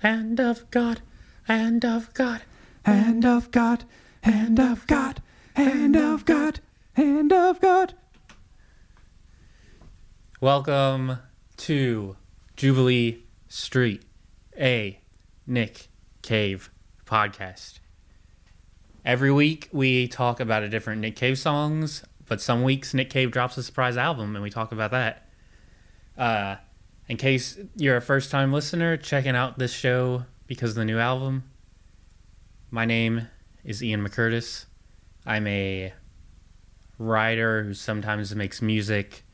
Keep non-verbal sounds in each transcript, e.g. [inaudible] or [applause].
hand of God, hand of God. Hand of God, hand of God, hand of God, hand of God. Welcome to Jubilee Street, a Nick Cave podcast. Every week we talk about a different Nick Cave songs, but some weeks Nick Cave drops a surprise album and we talk about that. Uh, in case you're a first time listener checking out this show because of the new album, my name is Ian McCurtis. I'm a writer who sometimes makes music.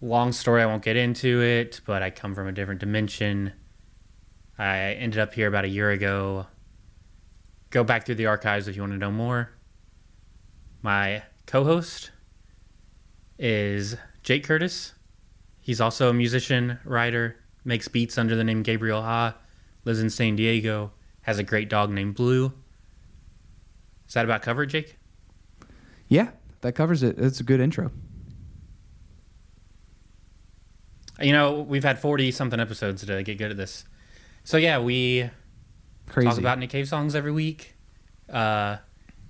Long story, I won't get into it, but I come from a different dimension. I ended up here about a year ago. Go back through the archives if you want to know more. My co host is Jake Curtis. He's also a musician, writer, makes beats under the name Gabriel Ha, lives in San Diego, has a great dog named Blue. Is that about covered, Jake? Yeah, that covers it. It's a good intro. You know, we've had 40 something episodes to get good at this. So, yeah, we Crazy. talk about Nick Cave songs every week. Uh,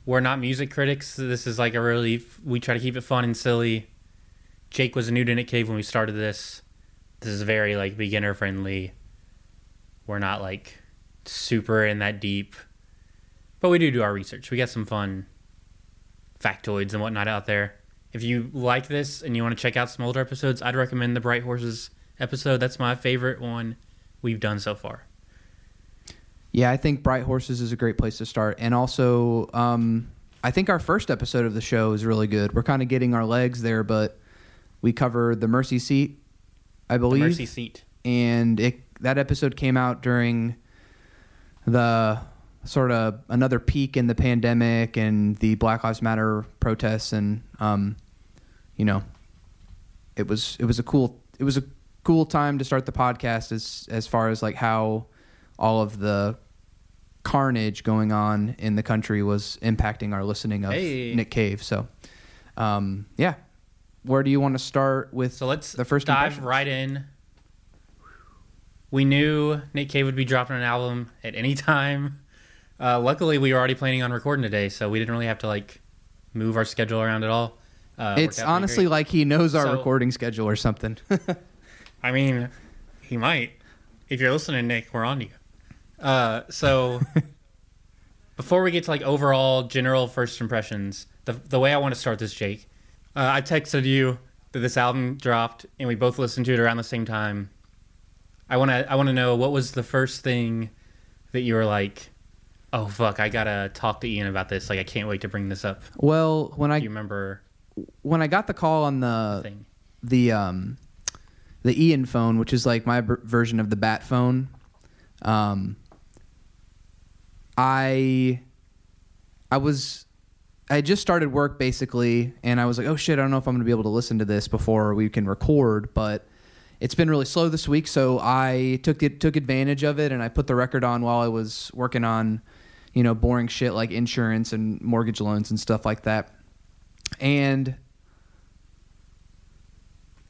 we're not music critics. This is like a really, we try to keep it fun and silly. Jake was a new to Nick Cave when we started this. This is very like beginner friendly. We're not like super in that deep, but we do do our research. We got some fun factoids and whatnot out there. If you like this and you want to check out some older episodes, I'd recommend the Bright Horses episode. That's my favorite one we've done so far. Yeah, I think Bright Horses is a great place to start. And also, um, I think our first episode of the show is really good. We're kind of getting our legs there, but we cover the Mercy Seat, I The believe. Mercy Seat. and it that episode came out during the sort of another peak in the pandemic and the Black Lives Matter protests and um, you know it was it was a cool it was a cool time to start the podcast as as far as like how all of the carnage going on in the country was impacting our listening of Hey. Nick Cave so um, yeah where do you want to start with So let's the first dive right in. We knew Nick Cave would be dropping an album at any time. Uh, luckily, we were already planning on recording today, so we didn't really have to like move our schedule around at all. Uh, It's worked out pretty honestly like he knows our So- recording schedule or something. [laughs] I mean, he might. If you're listening, Nick, we're on to you. Uh, so [laughs] before we get to like overall general first impressions, the the way I want to start this, Jake, uh, I texted you that this album dropped, and we both listened to it around the same time. I want to I want to know what was the first thing that you were like, oh fuck, I gotta talk to Ian about this. Like I can't wait to bring this up. well, when Do I you remember when I got the call on the the thing? the um the Ian phone, which is like my b- version of the Bat phone, um, I I was I just started work basically, and I was like, oh shit, I don't know if I'm gonna be able to listen to this before we can record, but it's been really slow this week, so I took it took advantage of it, and I put the record on while I was working on, you know, boring shit like insurance and mortgage loans and stuff like that, and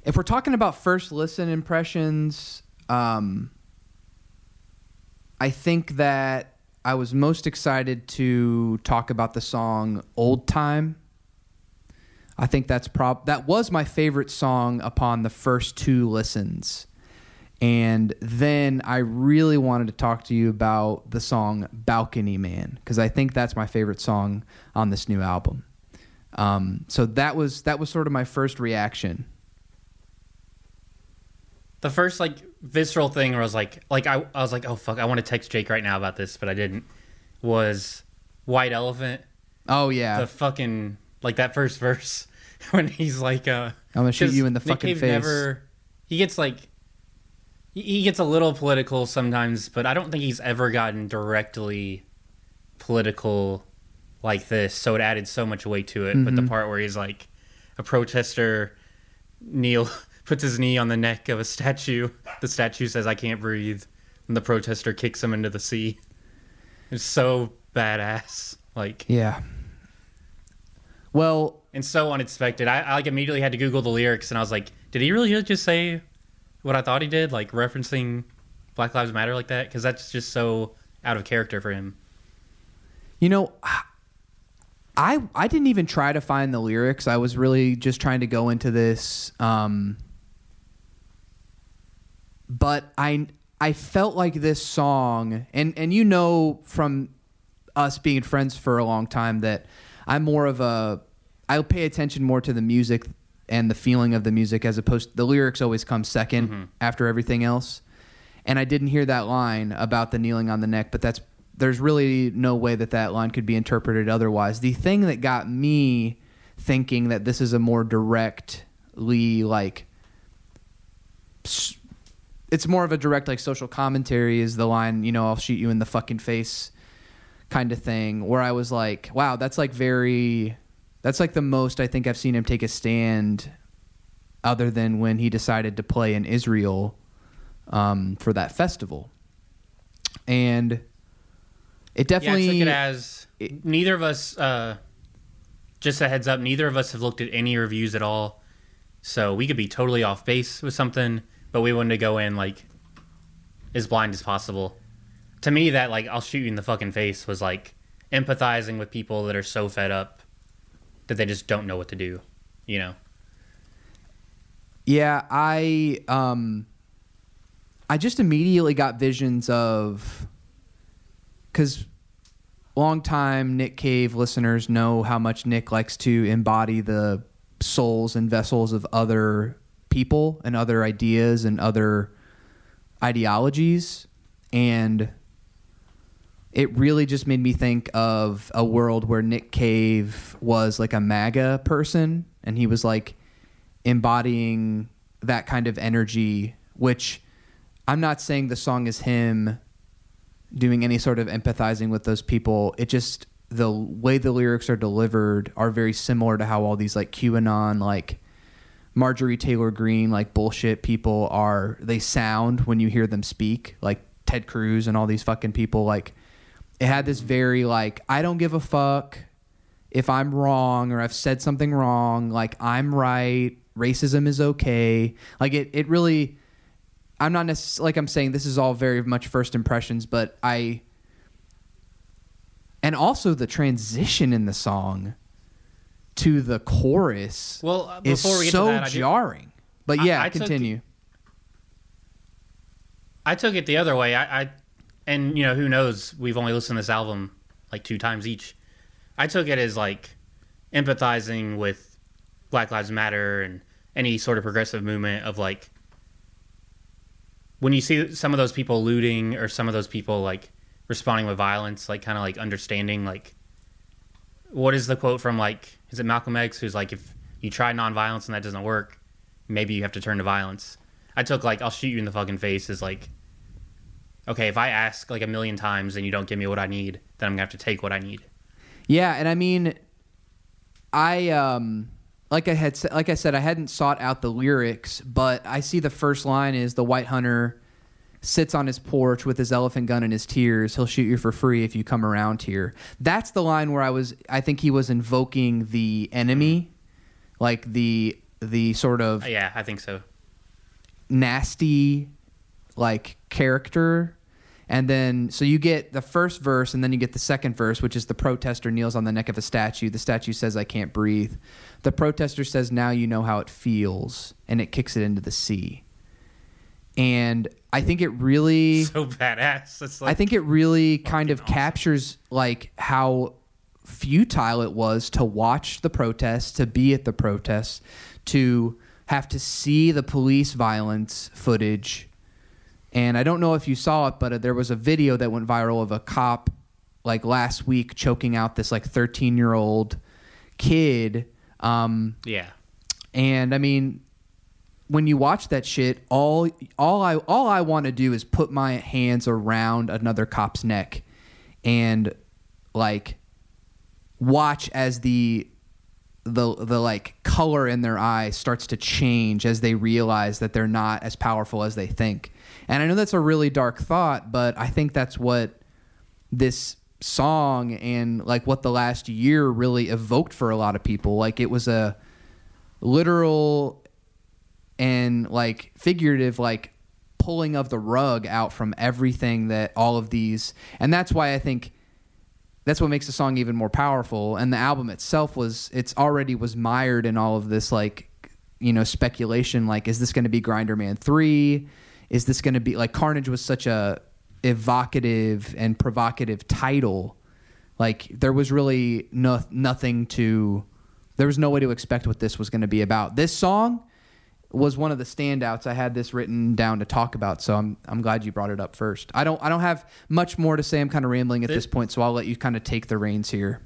if we're talking about first listen impressions, um, I think that I was most excited to talk about the song "Old Time." I think that's prob that was my favorite song upon the first two listens. And then I really wanted to talk to you about the song Balcony Man because I think that's my favorite song on this new album. Um, so that was that was sort of my first reaction. The first like visceral thing where I was like, like I, I was like, oh fuck, I want to text Jake right now about this, but I didn't. Was White Elephant Oh yeah, the fucking like that first [laughs] verse when he's like, uh, I'm gonna shoot you in the Nick fucking Cave face. Never, he gets like, he- gets a little political sometimes, but I don't think he's ever gotten directly political like this. So it added so much weight to it. But the Mhm. part where he's like, a protester kneel puts his knee on the neck of a statue. The statue says, "I can't breathe," and the protester kicks him into the sea. It's so badass, like, Yeah. Well, and so unexpected. I, I like immediately had to Google the lyrics, and I was like, "Did he really just say what I thought he did?" Like referencing Black Lives Matter like that because that's just so out of character for him. You know, I I didn't even try to find the lyrics. I was really just trying to go into this. Um, but I I felt like this song, and and you know from us being friends for a long time that I'm more of a I pay attention more to the music and the feeling of the music as opposed to the lyrics always come 2nd Mm-hmm. after everything else. And I didn't hear that line about the kneeling on the neck, but that's there's really no way that that line could be interpreted otherwise. The thing that got me thinking that this is a more directly like it's more of a direct like social commentary is the line, you know, I'll shoot you in the fucking face kind of thing where I was like, wow, that's like very that's like the most I think I've seen him take a stand other than when he decided to play in Israel um, for that festival. And it definitely yeah, I took it as neither of us. Uh, just a heads up, neither of us have looked at any reviews at all, so we could be totally off base with something, but we wanted to go in like as blind as possible. To me, that like I'll shoot you in the fucking face was like empathizing with people that are so fed up that they just don't know what to do. You know. Yeah, I um I just immediately got visions of cuz long time Nick Cave listeners know how much Nick likes to embody the souls and vessels of other people and other ideas and other ideologies and it really just made me think of a world where Nick Cave was like a MAGA person and he was like embodying that kind of energy, which I'm not saying the song is him doing any sort of empathizing with those people. It just the way the lyrics are delivered are very similar to how all these like QAnon like Marjorie Taylor Greene like bullshit people are they sound when you hear them speak like Ted Cruz and all these fucking people like it had this very like I don't give a fuck if I'm wrong or I've said something wrong like I'm right racism is okay. Like it it really I'm not necessarily like I'm saying this is all very much first impressions but I and also the transition in the song to the chorus Well, uh, before we get so to that, I do- jarring but I- yeah I took- continue I took it the other way. I, I, and you know, who knows? We've only listened to this album like two times each. I took it as like empathizing with Black Lives Matter and any sort of progressive movement of like when you see some of those people looting or some of those people like responding with violence, like kind of like understanding like what is the quote from like is it Malcolm X who's like if you try nonviolence and that doesn't work, maybe you have to turn to violence. I took like I'll shoot you in the fucking face is like okay, if I ask like a million times and you don't give me what I need, then I'm gonna have to take what I need. Yeah, and I mean, I um, like I had like I said, I hadn't sought out the lyrics, but I see the first line is the white hunter sits on his porch with his elephant gun and his tears. He'll shoot you for free if you come around here. That's the line where I was. I think he was invoking the enemy, like the the sort of Uh, yeah, I think so. nasty like character and then so you get the first verse and then you get the second verse which is the protester kneels on the neck of a statue the statue says i can't breathe the protester says now you know how it feels and it kicks it into the sea and i think it really [laughs] So badass. It's like I think it really kind of captures like how futile it was to watch the protests, to be at the protests, to have to see the police violence footage. And I don't know if you saw it, but uh, there was a video that went viral of a cop like last week choking out this like 13 year old kid. Um, yeah. and I mean, when you watch that shit, all all I all I want to do is put my hands around another cop's neck and like watch as the the the like color in their eye starts to change as they realize that they're not as powerful as they think. And I know that's a really dark thought, but I think that's what this song and like what the last year really evoked for a lot of people. Like it was a literal and like figurative like pulling of the rug out from everything that all of these, and that's why I think that's what makes the song even more powerful. And the album itself was it's already was mired in all of this like you know speculation. Like, is this going to be Grinderman three? Is this going to be like Carnage was such a evocative and provocative title. Like there was really no, nothing to there was no way to expect what this was going to be about. This song was one of the standouts. I had this written down to talk about, so I'm I'm glad you brought it up first. I don't I don't have much more to say. I'm kind of rambling at this point, so I'll let you kind of take the reins here.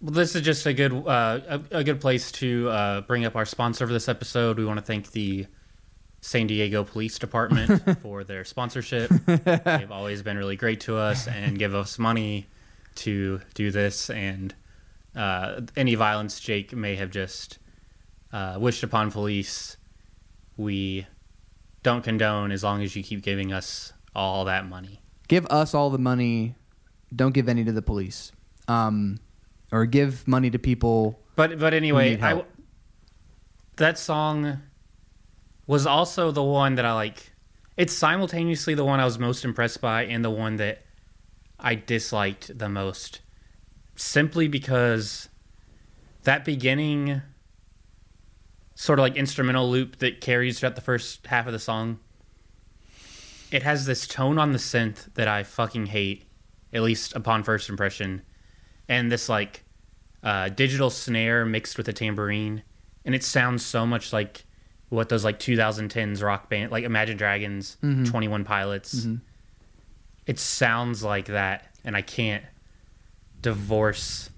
Well, this is just a good uh, a, a good place to uh, bring up our sponsor for this episode. We want to thank the San Diego Police Department [laughs] for their sponsorship. They've always been really great to us and give us money to do this. And uh, any violence Jake may have just uh, wished upon police, we don't condone as long as you keep giving us all that money. Give us all the money. Don't give any to the police. Um, or give money to people. But but anyway, I, that song was also the one that I like. It's simultaneously the one I was most impressed by and the one that I disliked the most. Simply because that beginning sort of like instrumental loop that carries throughout the first half of the song it has this tone on the synth that I fucking hate, at least upon first impression, and this like uh, digital snare mixed with a tambourine, and it sounds so much like what those like 2010s rock band like Imagine Dragons, Mhm. 21 Pilots. Mhm. It sounds like that, and I can't divorce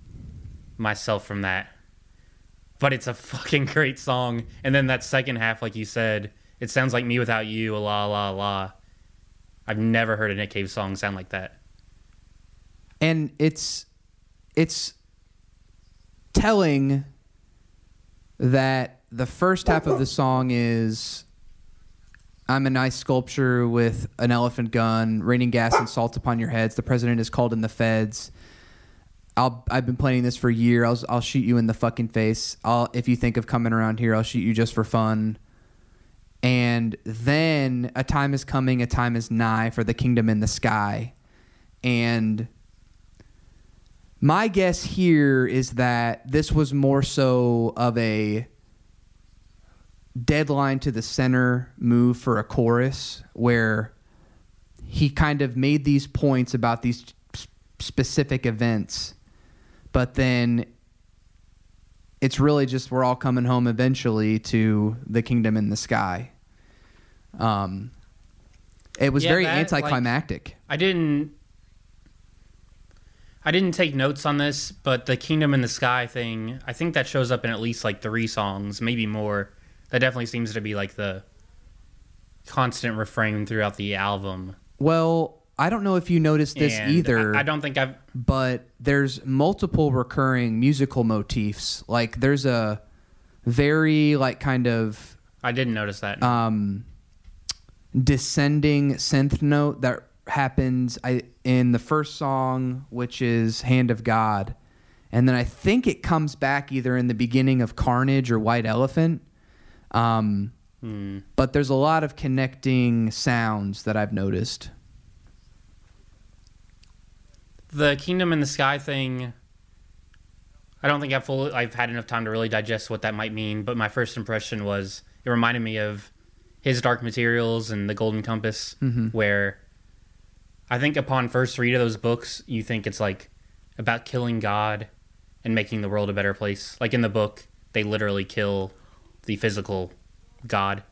myself from that. But it's a fucking [laughs] great song. And then that second half, like you said, it sounds like me without you, la la la. I've never heard a Nick Cave song sound like that. and it's it's telling that the first half of the song is I'm a nice sculpture with an elephant gun, raining gas and salt upon your heads. The president is called in the feds. I'll, I've been planning this for a year. I'll, I'll shoot you in the fucking face. I'll, if you think of coming around here, I'll shoot you just for fun. And then a time is coming, a time is nigh for the kingdom in the sky. And my guess here is that this was more so of a deadline to the center move for a chorus where he kind of made these points about these specific events, but then it's really just we're all coming home eventually to the kingdom in the sky. Um, it was Yeah, very that, like- anticlimactic. I didn't. I didn't take notes on this, but the Kingdom in the Sky thing, I think that shows up in at least like three songs, maybe more. That definitely seems to be like the constant refrain throughout the album. Well, I don't know if you noticed this And either. I, I don't think I've. but there's multiple recurring musical motifs. Like there's a very like kind of I didn't notice that. um, descending synth note that happens I, in the first song, which is "Hand of God," and then I think it comes back either in the beginning of Carnage or White Elephant. Um, Hmm. but there's a lot of connecting sounds that I've noticed. The Kingdom in the Sky thing. I don't think I've fully, I've had enough time to really digest what that might mean. But my first impression was it reminded me of his Dark Materials and the Golden Compass, Mhm. where I think upon first read of those books, you think it's like about killing God and making the world a better place. Like in the book, they literally kill the physical God.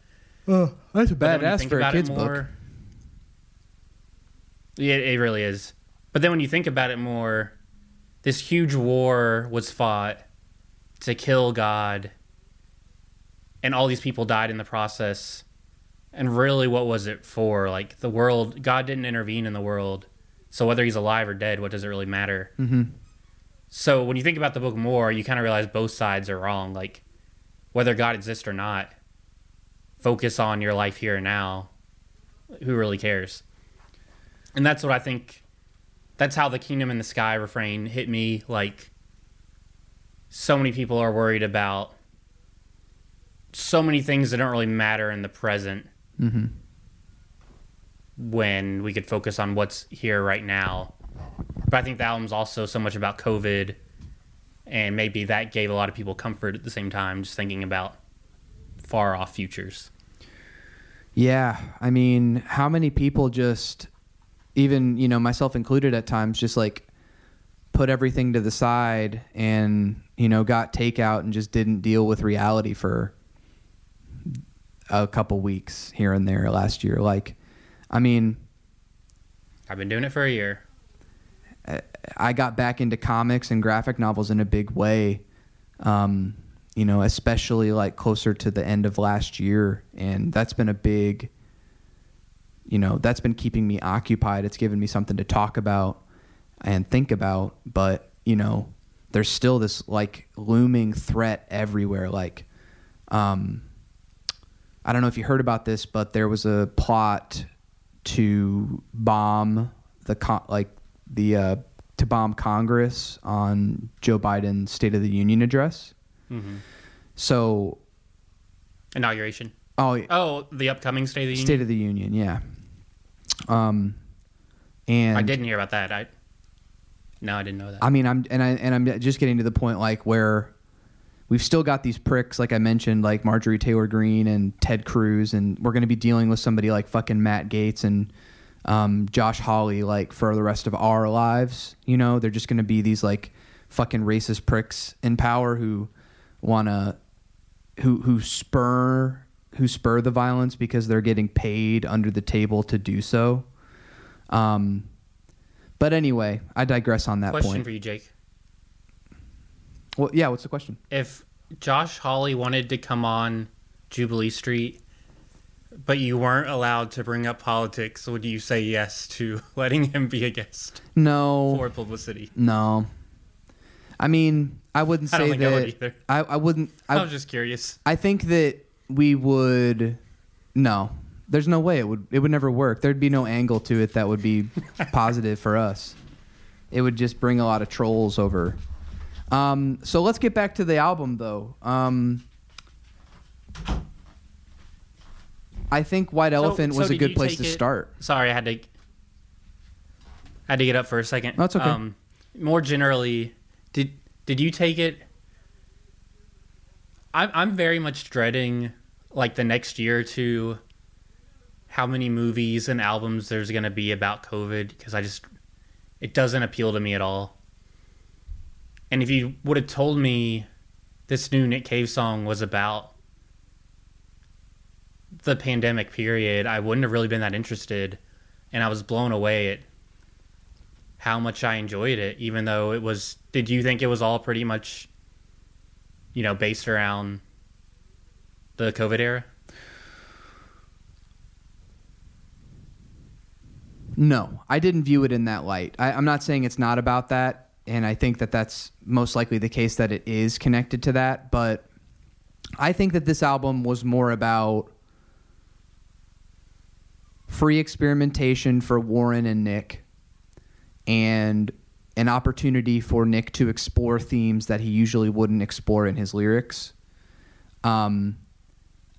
That's a But then when you think about it more- Yeah, it really is. But then when you think about it more, this huge war was fought to kill God, and all these people died in the process. And really, what was it for? Like the world, God didn't intervene in the world, so whether he's alive or dead, what does it really matter? hmm So when you think about the book more, you kind of realize both sides are wrong. Like whether God exists or not, focus on your life here and now. Who really cares? And that's what I think. That's how the kingdom in the sky refrain hit me. Like so many people are worried about so many things that don't really matter in the present Mm-hmm. when we could focus on what's here right now. But I think the album's also so much about COVID, and maybe that gave a lot of people comfort at the same time, just thinking about far off futures. Yeah, I mean, how many people just, even you know, myself included at times, just like put everything to the side and you know got takeout and just didn't deal with reality for a couple weeks here and there last year. Like, I mean, I've been doing it for a year. I got back into comics and graphic novels in a big way. Um, you know, especially like closer to the end of last year, and that's been a big. You know, that's been keeping me occupied. It's given me something to talk about and think about. But you know, there's still this like looming threat everywhere. Like, um, I don't know if you heard about this, but there was a plot to bomb the con- like the uh, to bomb Congress on Joe Biden's State of the Union address. Mm-hmm. So, Inauguration. oh, Oh, the upcoming State of the Union. State of the Union, yeah. Um, and I didn't hear about that. I no, I didn't know that. I mean, I'm and I and I'm just getting to the point like where we've still got these pricks, like I mentioned, like Marjorie Taylor Greene and Ted Cruz, and we're going to be dealing with somebody like fucking Matt Gaetz and um, Josh Hawley, like for the rest of our lives. You know, they're just going to be these like fucking racist pricks in power who want to who who spur who spur the violence because they're getting paid under the table to do so. Um, but anyway, I digress on that Question point. for you, Jake. Well, yeah. What's the question? If Josh Hawley wanted to come on Jubilee Street, but you weren't allowed to bring up politics, would you say yes to [laughs] letting him be a guest No, for publicity? no. I mean, I wouldn't I say I that. would either. I, I wouldn't. I I, was just curious. I think that we would. No, there's no way it would. It would never work. There'd be no angle to it that would be [laughs] positive for us. It would just bring a lot of trolls over. Um, so let's get back to the album, though. Um, I think White So- Elephant so was a good place to it- start. Sorry, I had to had to get up for a second. That's okay. Um, more generally, did did you take it? I'm I'm very much dreading like the next year or two. How many movies and albums there's gonna be about COVID? Because I just it doesn't appeal to me at all. And if you would have told me this new Nick Cave song was about the pandemic period, I wouldn't have really been that interested. And I was blown away at how much I enjoyed it, even though it was. Did you think it was all pretty much, you know, based around the COVID era? No, I didn't view it in that light. I, I'm not saying it's not about that, and I think that that's most likely the case that it is connected to that. But I think that this album was more about free experimentation for Warren and Nick, and an opportunity for Nick to explore themes that he usually wouldn't explore in his lyrics. Um,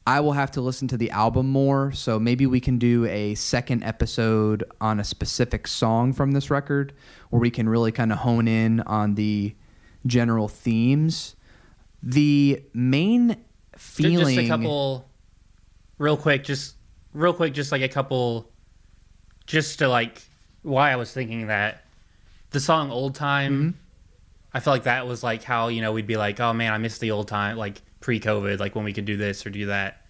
I will have to listen to the album more, so maybe we can do a second episode on a specific song from this record where we can really kind of hone in on the general themes. The main feeling Just a couple, real quick, just real quick, just like a couple, just to like why I was thinking that the song "Old Time." Mm-hmm. I feel like that was like how you know we'd be like, oh man, I miss the old time, like pre-COVID, like when we could do this or do that.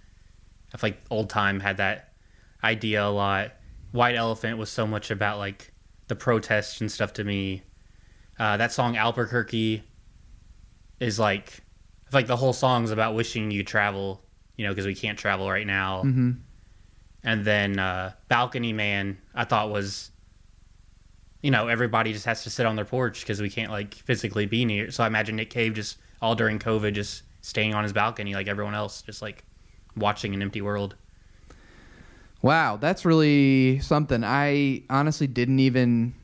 I feel like old time had that idea a lot. White Elephant was so much about like the protests and stuff to me. Uh, that song Albuquerque is like, like the whole song's about wishing you travel, you know, because we can't travel right now. hmm And then uh, Balcony Man, I thought was, you know, everybody just has to sit on their porch because we can't like physically be near. So I imagine Nick Cave just all during COVID just staying on his balcony like everyone else, just like watching an empty world. Wow, that's really something. I honestly didn't even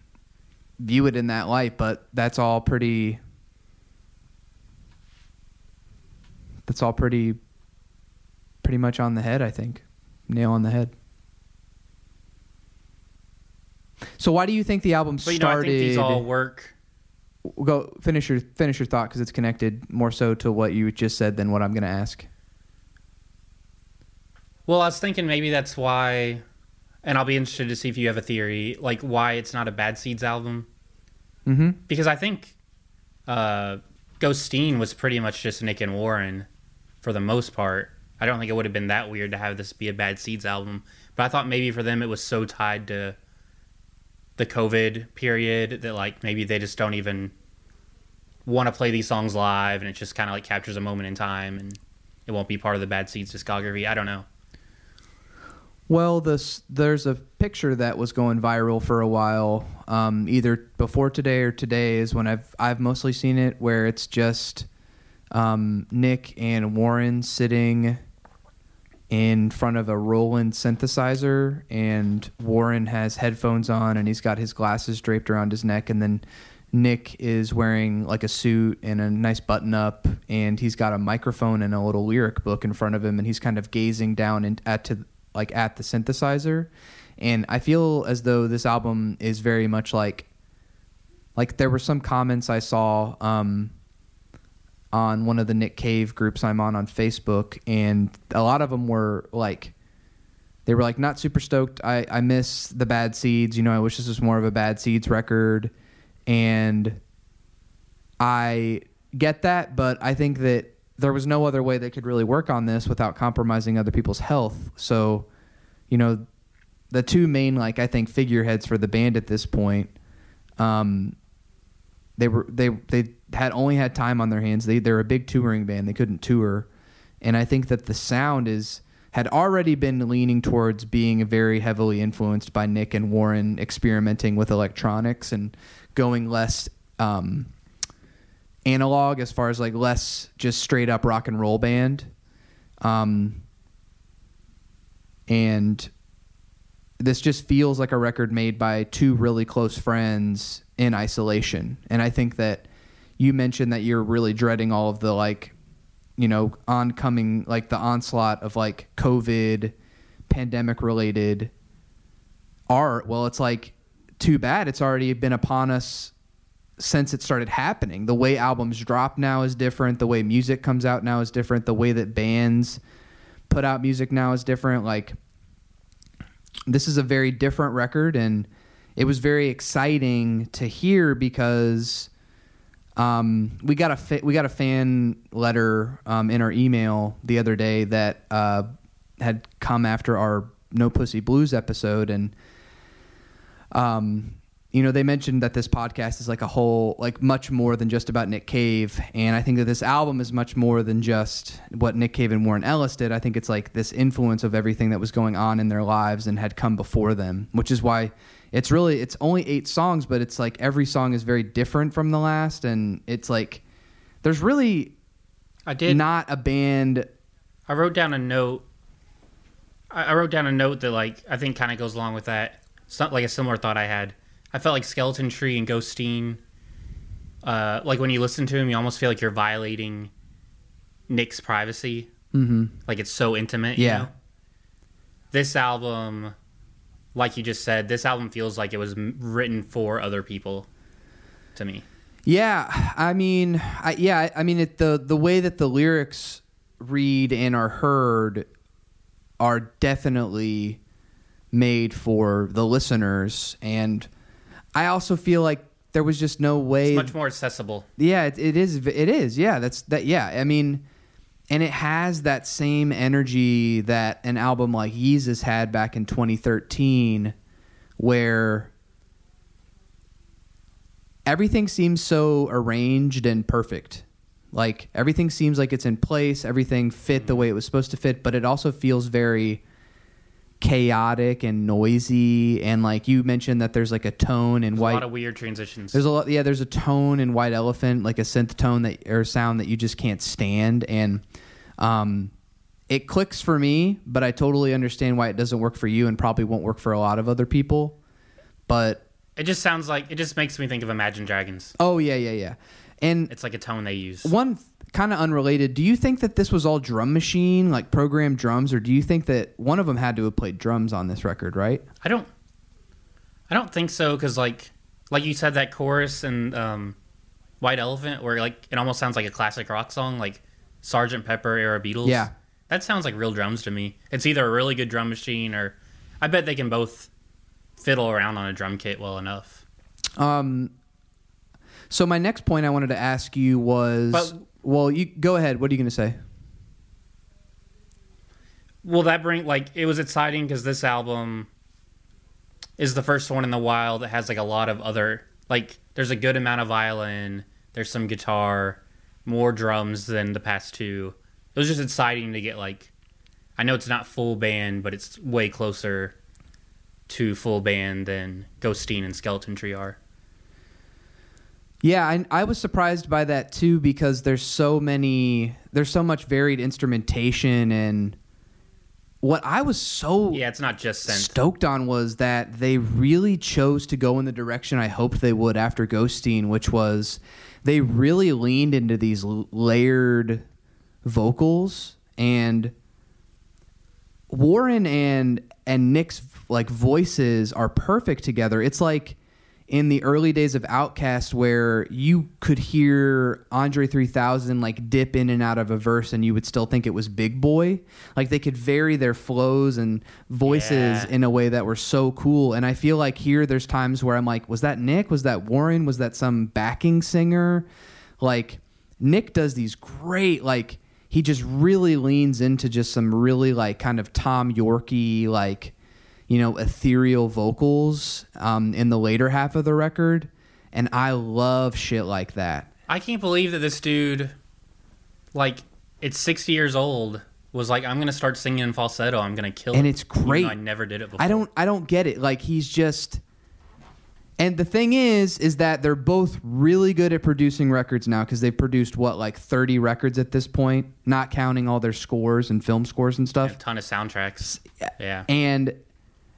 view it in that light, but that's all pretty. That's all pretty, pretty much on the head. I think. nail on the head. So why do you think the album But you know, I started? think these all work. Go finish your finish your thought because it's connected more so to what you just said than what I'm going to ask. Well, I was thinking maybe that's why, and I'll be interested to see if you have a theory, like why it's not a Bad Seeds album. Mm-hmm. Because I think uh, Ghosteen was pretty much just Nick and Warren for the most part. I don't think it would have been that weird to have this be a Bad Seeds album. But I thought maybe for them it was so tied to the COVID period that like maybe they just don't even want to play these songs live and it just kind of like captures a moment in time and it won't be part of the Bad Seeds discography. I don't know. Well, this there's a picture that was going viral for a while, um, either before today or today is when I've I've mostly seen it, where it's just um, Nick and Warren sitting in front of a Roland synthesizer, and Warren has headphones on, and he's got his glasses draped around his neck, and then Nick is wearing like a suit and a nice button up, and he's got a microphone and a little lyric book in front of him, and he's kind of gazing down in, at to like at the synthesizer, and I feel as though this album is very much like like there were some comments I saw um, on one of the Nick Cave groups I'm on on Facebook, and a lot of them were like they were like not super stoked. I I miss the Bad Seeds. You know, I wish this was more of a Bad Seeds record, and I get that, but I think that there was no other way they could really work on this without compromising other people's health. So, you know, the two main like I think figureheads for the band at this point, um, they were they they had only had time on their hands. They they're a big touring band. They couldn't tour, and I think that the sound is had already been leaning towards being very heavily influenced by Nick and Warren experimenting with electronics and going less um, analog as far as like less just straight up rock and roll band. Um, and this just feels like a record made by two really close friends in isolation. And I think that you mentioned that you're really dreading all of the like, you know, oncoming like the onslaught of like COVID, pandemic related art. Well, it's like too bad it's already been upon us since it started happening. The way albums drop now is different. The way music comes out now is different. The way that bands put out music now is different. Like this is a very different record and it was very exciting to hear because um, we got a fa- we got a fan letter um, in our email the other day that uh, had come after our No Pussy Blues episode and um, you know, they mentioned that this podcast is like a whole, like much more than just about Nick Cave. And I think that this album is much more than just what Nick Cave and Warren Ellis did. I think it's like this influence of everything that was going on in their lives and had come before them, which is why it's really, it's only eight songs, but it's like every song is very different from the last. And it's like, there's really I did not a band. I wrote down a note. I I wrote down a note that like I think kind of goes along with that. Some, like a similar thought I had. I felt like Skeleton Tree and Ghosteen. Uh, like when you listen to him, you almost feel like you're violating Nick's privacy. Mm-hmm. Like it's so intimate. you Yeah. know? This album, like you just said, this album feels like it was written for other people. To me, Yeah, I mean, I, yeah, I- mean, it, the the way that the lyrics read and are heard are definitely made for the listeners, and I also feel like there was just no way. it's much more accessible. Yeah, it, it is. It is. Yeah, that's that. Yeah, I mean, and it has that same energy that an album like Yeezus had back in 2013, where everything seems so arranged and perfect. Like everything seems like it's in place. Everything fit the way it was supposed to fit, but it also feels very chaotic and noisy. And like you mentioned, that there's like a tone and white. a lot of weird transitions. There's a lot, yeah. There's a tone in White Elephant, like a synth tone that or sound that you just can't stand, and um, it clicks for me. But I totally understand why it doesn't work for you, and probably won't work for a lot of other people. But it just sounds like it just makes me think of Imagine Dragons. oh yeah, yeah, yeah. And It's like a tone they use. one kind of unrelated. Do you think that this was all drum machine, like programmed drums, or do you think that one of them had to have played drums on this record, right? I don't. I don't think so because like like you said that chorus and um, White Elephant where like it almost sounds like a classic rock song like Sergeant Pepper era Beatles. Yeah. that sounds like real drums to me. It's either a really good drum machine or I bet they can both fiddle around on a drum kit well enough. Um, so my next point I wanted to ask you was, But- well, you go ahead. What are you going to say? Will that bring like it was exciting because this album is the first one in the wild that has like a lot of other like there's a good amount of violin, there's some guitar, more drums than the past two. It was just exciting to get like I know it's not full band, but it's way closer to full band than Ghosteen and Skeleton Tree are. Yeah, I, I was surprised by that too because there's so many, there's so much varied instrumentation, and what I was so Yeah, it's not just synth. stoked on was that they really chose to go in the direction I hoped they would after Ghosteen, which was they really leaned into these l- layered vocals and Warren and and Nick's like voices are perfect together. It's like in the early days of OutKast where you could hear Andre 3000 like dip in and out of a verse and you would still think it was Big Boi. Like they could vary their flows and voices Yeah. in a way that were so cool. And I feel like here there's times where I'm like, was that Nick? Was that Warren? Was that some backing singer? Like Nick does these great like he just really leans into just some really like kind of Tom Yorkie like you know ethereal vocals um, in the later half of the record, and I love shit like that. I can't believe that this dude, like, it's 60 years old, was like, I'm going to start singing in falsetto. I'm going to kill And it," it's great. I never did it before. I don't I don't get it. Like he's just and the thing is is that they're both really good at producing records now because they've produced what like 30 records at this point, not counting all their scores and film scores and stuff. A ton of soundtracks. Yeah. And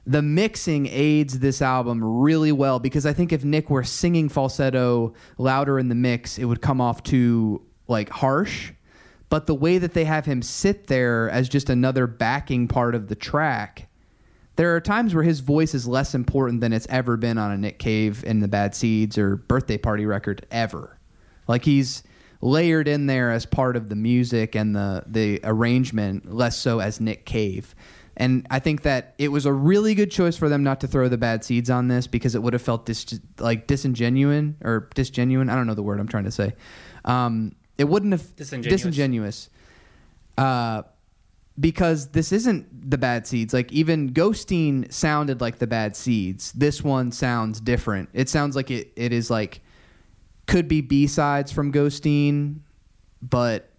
the mixing aids this album really well because I think if Nick were singing falsetto louder in the mix, it would come off too like harsh. But the way that they have him sit there as just another backing part of the track, there are times where his voice is less important than it's ever been on a Nick Cave in the Bad Seeds or Birthday Party record ever. Like he's layered in there as part of the music and the the arrangement, less so as Nick Cave. And I think that it was a really good choice for them not to throw the bad seeds on this because it would have felt dis- like disingenuine or disgenuine. I don't know the word I'm trying to say. Um, it wouldn't have Disingenuous. disingenuous. Uh, because this isn't the bad seeds. Like even Ghosteen sounded like the bad seeds. This one sounds different. It sounds like it, it is like could be B sides from Ghosteen, but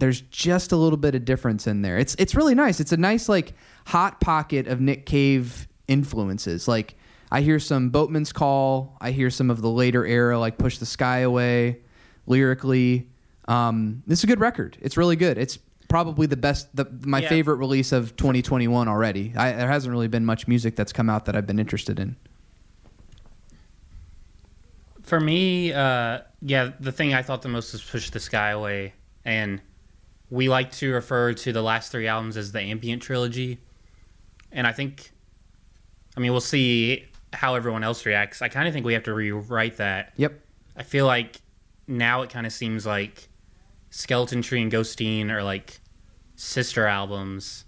there's just a little bit of difference in there. It's it's really nice. It's a nice like hot pocket of Nick Cave influences. Like I hear some Boatman's Call. I hear some of the later era like Push the Sky Away lyrically. Um, this is a good record. It's really good. It's probably the best, the, my Yeah. favorite release of 2021 already. I, there hasn't really been much music that's come out that I've been interested in. For me, uh, yeah, the thing I thought the most was Push the Sky Away. And we like to refer to the last three albums as the ambient trilogy. And I think, I mean, we'll see how everyone else reacts. I kind of think we have to rewrite that. Yep. I feel like now it kind of seems like Skeleton Tree and Ghosteen are like sister albums.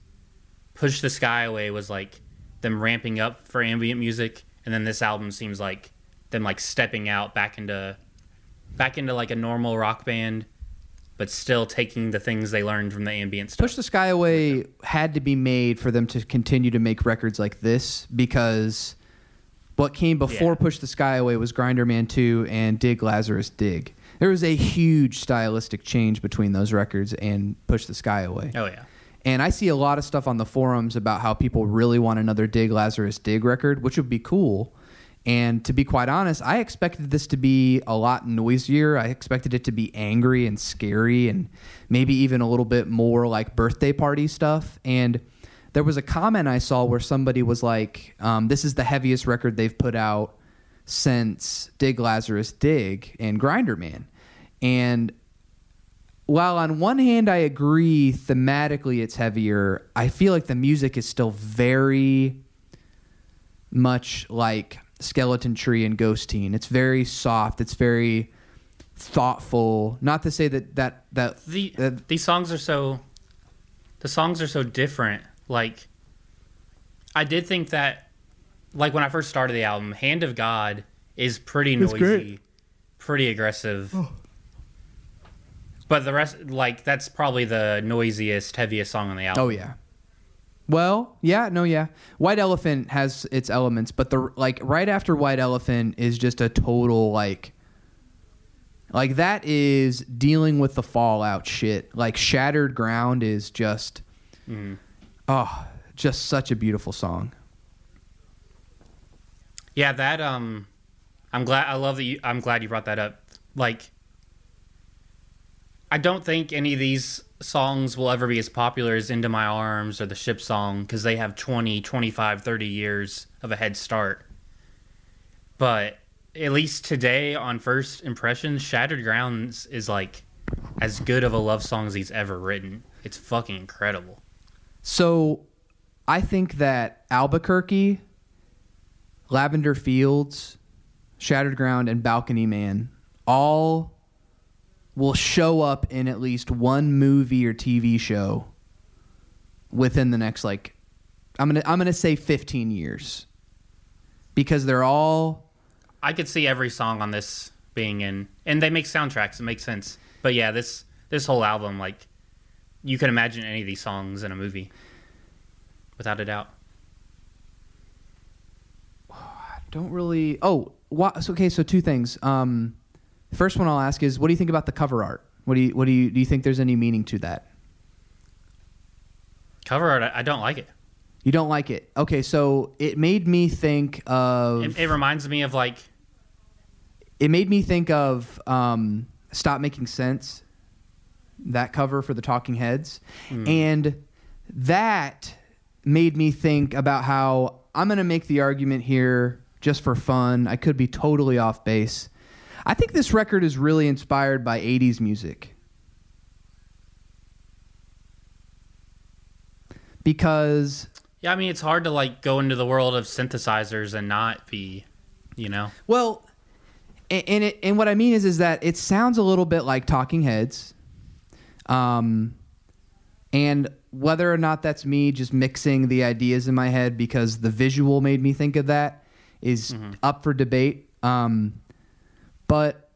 Push the Sky Away was like them ramping up for ambient music, and then this album seems like them like stepping out back into back into like a normal rock band, but still taking the things they learned from the ambient stuff. Push the Sky Away had to be made for them to continue to make records like this because what came before Yeah. Push the Sky Away was Grinderman 2 and Dig Lazarus Dig. There was a huge stylistic change between those records and Push the Sky Away. oh yeah, And I see a lot of stuff on the forums about how people really want another Dig Lazarus Dig record, which would be cool. And to be quite honest, I expected this to be a lot noisier. I expected it to be angry and scary and maybe even a little bit more like birthday party stuff. And there was a comment I saw where somebody was like, um, This is the heaviest record they've put out since Dig Lazarus Dig and Grinderman. And while on one hand I agree thematically it's heavier, I feel like the music is still very much like Skeleton Tree and Ghosteen. It's very soft. It's very thoughtful. Not to say that that that The that- these songs are so the songs are so different. Like I did think that like when I first started the album, Hand of God is pretty noisy, great. pretty aggressive. Oh. But the rest like that's probably the noisiest, heaviest song on the album. Oh yeah. Well, yeah, no, yeah. White Elephant has its elements, but the like right after White Elephant is just a total like like that is dealing with the fallout shit. Like Shattered Ground is just Mhm. oh, just such a beautiful song. Yeah, that um I'm glad I love that you I'm glad you brought that up. Like I don't think any of these songs will ever be as popular as Into My Arms or the Ship Song because they have 20, 25, 30 years of a head start. But at least today on first impressions, Shattered Grounds is like as good of a love song as he's ever written. It's fucking incredible. So I think that Albuquerque, Lavender Fields, Shattered Ground, and Balcony Man all will show up in at least one movie or TV show within the next like I'm gonna I'm gonna say 15 years because they're all I could see every song on this being in, and they make soundtracks. It makes sense. But yeah, this this whole album, like, you can imagine any of these songs in a movie, without a doubt. [sighs] I don't really oh so, okay so two things um first one I'll ask is what do you think about the cover art what do you what do you do you think there's any meaning to that Cover art, I I don't like it. You don't like it. Okay, so it made me think of It, it reminds me of like, it made me think of um, Stop Making Sense, that cover for the Talking Heads. And that made me think about how I'm going to make the argument here just for fun. I could be totally off base. I think this record is really inspired by 80s music. Because yeah, I mean, it's hard to like go into the world of synthesizers and not be, you know, Well, a- and it, and what I mean is is that it sounds a little bit like Talking Heads, um, and whether or not that's me just mixing the ideas in my head because the visual made me think of that is up for debate. Um, but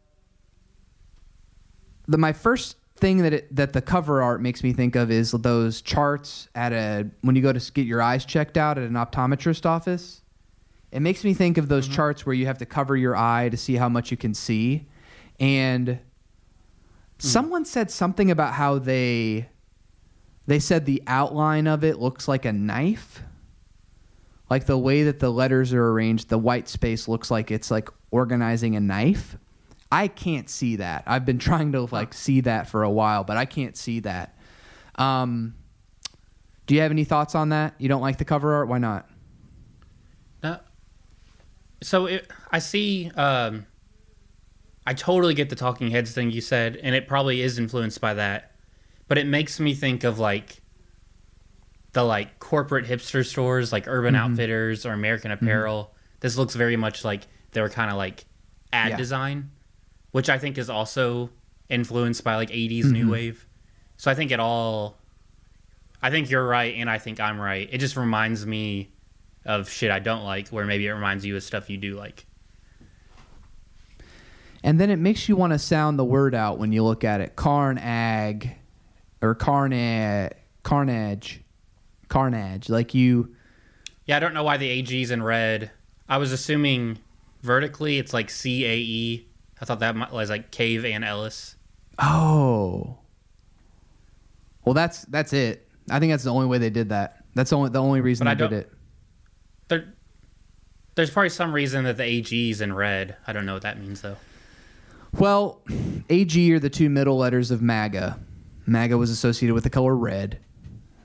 the my first thing that it, that the cover art makes me think of is those charts at a when you go to get your eyes checked out at an optometrist office. It makes me think of those mm-hmm. charts where you have to cover your eye to see how much you can see. And mm. someone said something about how they they said the outline of it looks like a knife. Like the way that the letters are arranged, the white space looks like it's like organizing a knife. I can't see that. I've been [laughs] trying to like see that for a while, but I can't see that. Um, do you have any thoughts on that? You don't like the cover art? Why not? Uh, so it, I see. Um, I totally get the Talking Heads thing you said, and it probably is influenced by that. But it makes me think of like the like corporate hipster stores, like Urban Mm-hmm. Outfitters or American Apparel. This looks very much like they were kind of like ad Yeah. design, which I think is also influenced by like '80s Mm-hmm. new wave. So I think it all. I think you're right, and I think I'm right. It just reminds me of shit I don't like, where maybe it reminds you of stuff you do like. And then it makes you want to sound the word out when you look at it. Carnag or carna carnage. Carnage. Like you Yeah, I don't know why the AG's in red. I was assuming vertically it's like C A E. I thought that was like Cave and Ellis. Oh. Well that's that's it. I think that's the only way they did that. That's the only the only reason But I they did it. There, there's probably some reason that the AG's in red. I don't know what that means though. Well, AG are the two middle letters of MAGA. MAGA was associated with the color red.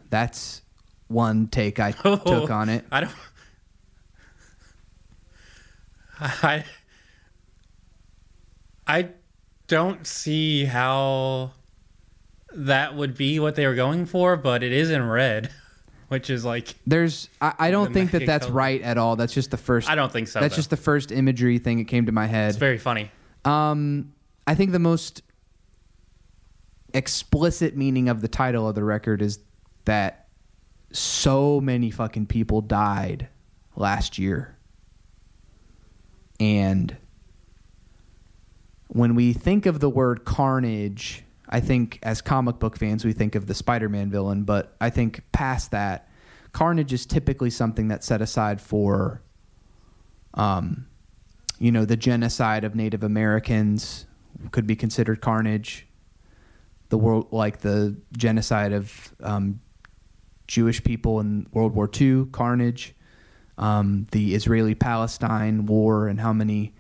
That's one take I [laughs] oh, took on it. I don't. [laughs] I. I don't see how that would be what they were going for, but it is in red, [laughs] which is like There's I, I don't The think that that's color. right at all. That's just the first. I don't think so. that's though. just the first imagery thing that came to my head. it's very funny. Um, I think the most explicit meaning of the title of the record is that so many fucking people died last year. And when we think of the word carnage, I think as comic book fans, we think of the Spider Man villain, but I think past that, carnage is typically something that's set aside for, um, you know, the genocide of Native Americans could be considered carnage. The world, like the genocide of um, Jewish people in World War II, carnage. Um, the Israeli-Palestine war and how many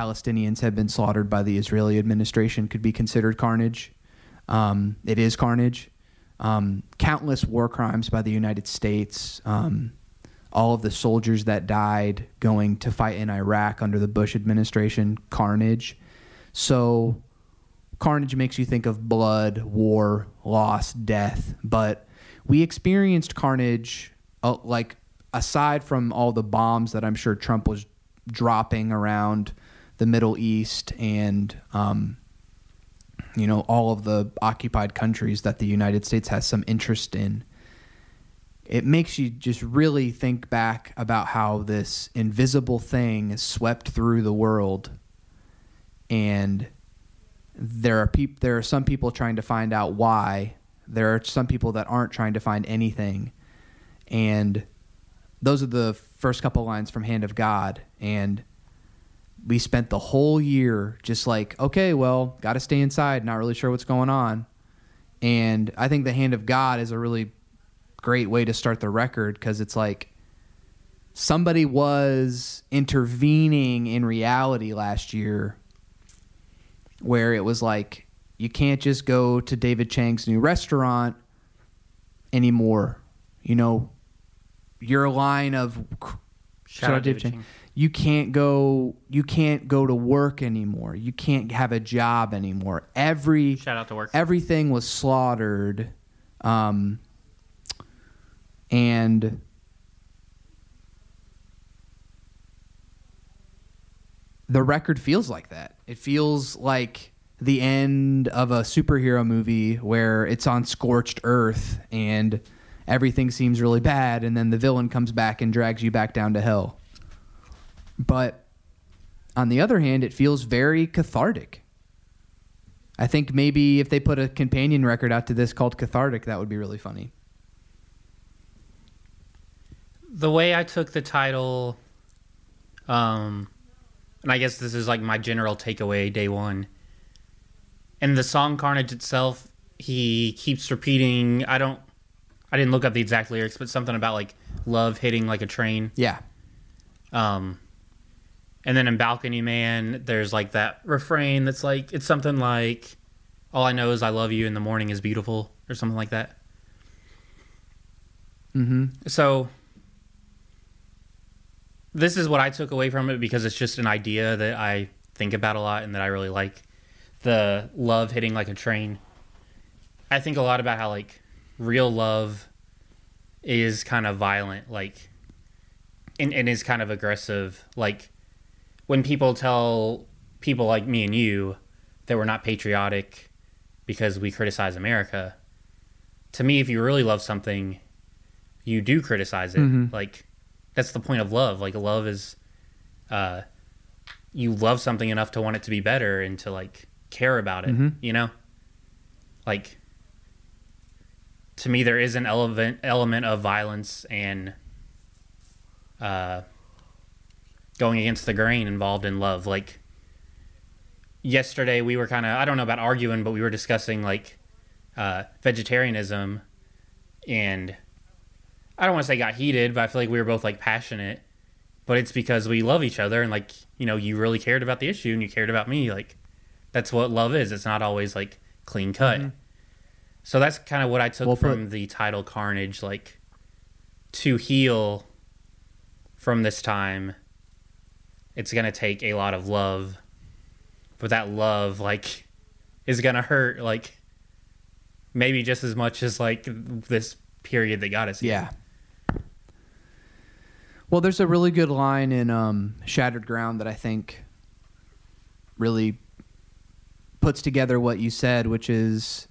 Palestinians have been slaughtered by the Israeli administration could be considered carnage. Um, it is carnage. Um, countless war crimes by the United States. Um, all of the soldiers that died going to fight in Iraq under the Bush administration, carnage. So, carnage makes you think of blood, war, loss, death. But we experienced carnage, uh, like, aside from all the bombs that I'm sure Trump was dropping around the Middle East and, um, you know, all of the occupied countries that the United States has some interest in it makes you just really think back about how this invisible thing swept through the world. And there are peop- there are some people trying to find out why. There are some people that aren't trying to find anything. And those are the first couple lines from hand of god. And we spent the whole year just like okay well got to stay inside not really sure what's going on and i think the hand of god is a really great way to start the record because it's like somebody was intervening in reality last year where it was like you can't just go to David Chang's new restaurant anymore. You know, your line of Shout, out David Chang. You can't go you can't go to work anymore. You can't have a job anymore. Every Shout out to work. everything was slaughtered um, and the record feels like that it feels like the end of a superhero movie where it's on scorched earth and everything seems really bad and then the villain comes back and drags you back down to hell but on the other hand it feels very cathartic I think maybe if they put a companion record out to this called Cathartic, that would be really funny. the way I took the title, um, and I guess this is like my general takeaway day one. And the song Carnage itself, he keeps repeating. I don't, I didn't look up the exact lyrics, but something about like love hitting like a train. Yeah. Um, and then in Balcony Man, there's like that refrain that's like it's something like, "All I know is I love you, and the morning is beautiful," or something like that. Mm-hmm. So this is what I took away from it because it's just an idea that I think about a lot and that I really like. The love hitting like a train. I think a lot about how like real love is kind of violent, like and, and is kind of aggressive. Like when people tell people like me and you that we're not patriotic because we criticize America. To me, if you really love something, you do criticize it. Mhm. Like that's the point of love. Like love is uh you love something enough to want it to be better and to like care about it, Mhm. you know? Like to me there is an element element of violence and uh going against the grain involved in love. Like yesterday we were kind of I don't know about arguing, but we were discussing like uh vegetarianism and I don't want to say got heated, but I feel like we were both like passionate. But it's because we love each other and like, you know, you really cared about the issue and you cared about me. Like that's what love is. It's not always like clean cut. So that's kind of what I took Well from the title Carnage, like to heal from this time, it's gonna take a lot of love. But that love, like, is gonna hurt. Like, maybe just as much as like this period that got us. here. Yeah. Well, there's a really good line in um, Shattered Ground that I think really puts together what you said, which is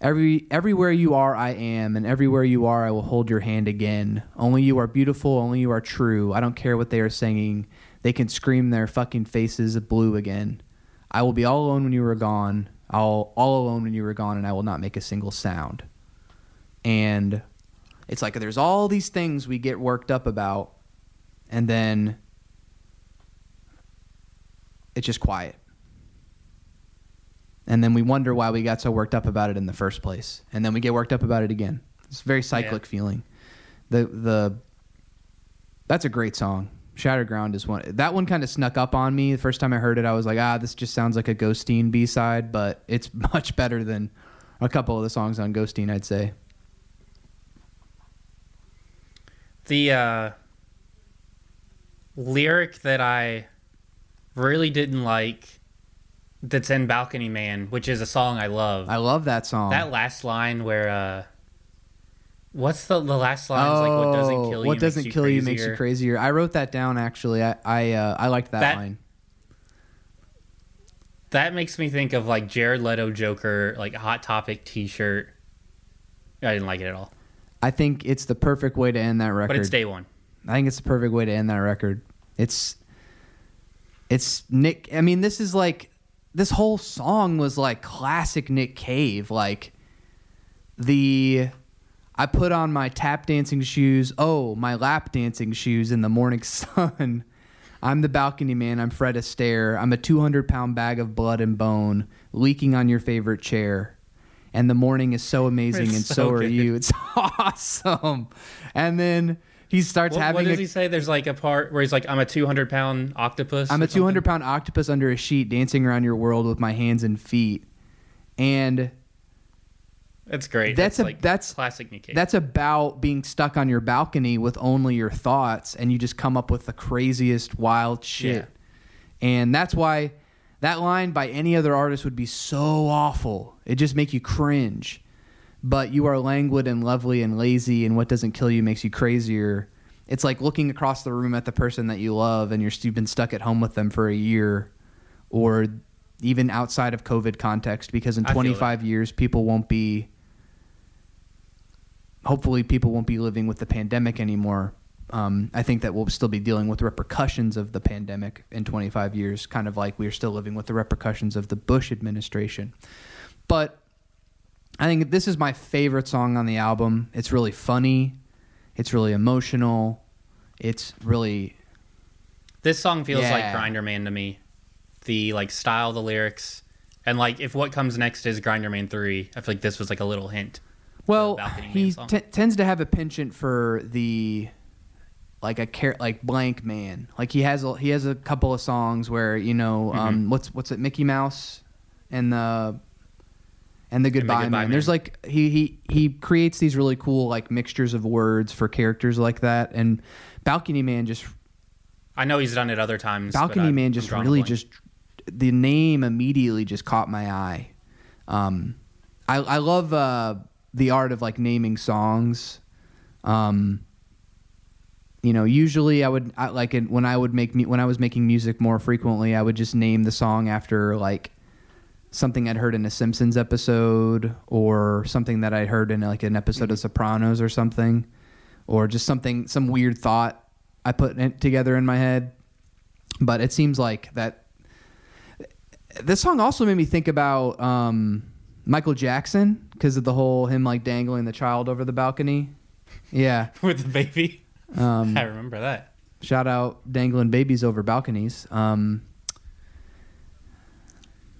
every everywhere you are, I am, and everywhere you are, I will hold your hand again. Only you are beautiful. Only you are true. I don't care what they are singing. They can scream their fucking faces blue again. I will be all alone when you are gone. I'll all alone when you are gone, and I will not make a single sound. And it's like there's all these things we get worked up about, and then it's just quiet. And then we wonder why we got so worked up about it in the first place. And then we get worked up about it again. It's a very cyclic feeling. The the that's a great song. Shattered Ground is one. That one kind of snuck up on me. The first time I heard it, I was like, ah, this just sounds like a Ghosteen B side, but it's [laughs] much better than a couple of the songs on Ghosteen, I'd say. The uh, lyric that I really didn't like that's in Balcony Man, which is a song I love. I love that song. that last line where uh what's the the last line is like what doesn't kill you Oh, what doesn't makes kill you makes you crazier. I wrote that down actually. I I, uh, I liked that, That- line. That makes me think of like Jared Leto Joker like Hot Topic t-shirt. I didn't like it at all. I think it's the perfect way to end that record. But it's day 1. I think it's the perfect way to end that record. It's it's Nick. I mean, this is like this whole song was like classic Nick Cave. Like the I put on my tap dancing shoes. Oh, my lap dancing shoes in the morning [laughs] sun. I'm the balcony man. I'm Fred Astaire. I'm a 200 pound bag of blood and bone leaking on your favorite chair. And the morning is so amazing, It's and so so, are you. It's [laughs] awesome. And then he starts What, having what does a, he say? There's like a part where he's like I'm a 200 pound octopus. I'm a 200 pound octopus under a sheet dancing around your world with my hands and feet. And That's great. That's a- like that's- classic Nick Cave. that's about being stuck on your balcony with only your thoughts and you just come up with the craziest wild shit. And that's why that line by any other artist would be so awful. It just make you cringe. But you are languid and lovely and lazy and what doesn't kill you makes you crazier. It's like looking across the room at the person that you love and you're you've been stuck at home with them for a year or even outside of COVID context because in 25 years people won't be hopefully people won't be living with the pandemic anymore. Um, I think that we'll still be dealing with the repercussions of the pandemic in 25 years, kind of like we're still living with the repercussions of the Bush administration. But I think this is my favorite song on the album. It's really funny, it's really emotional, it's really This song feels like Grinderman to me. The like style, the lyrics, and like if what comes next is Grinderman three, I feel like this was like a little hint. Well, he t- tends to have a penchant for the like a car- like blank man. Like he has a, he has a couple of songs where you know Mm-hmm. um, what's what's it Mickey Mouse and the and the Goodbye, Goodbye Man. Man. There's like he he he creates these really cool like mixtures of words for characters like that. And Balcony Man just I know he's done it other times. Balcony I'm- Man just really just the name immediately just caught my eye. Um, I I love uh, the art of like naming songs. Um, you know, usually I would I, like it when I would make me when I was making music more frequently, I would just name the song after like something I'd heard in a Simpsons episode or something that I'd heard in like an episode Mm-hmm. of Sopranos or something, or just something some weird thought I put it together in my head. But it seems like that this song also made me think about um, Michael Jackson because of the whole him like dangling the child over the balcony. Yeah. [laughs] with the baby. Um, [laughs] I remember that. shout out dangling babies over balconies. Um,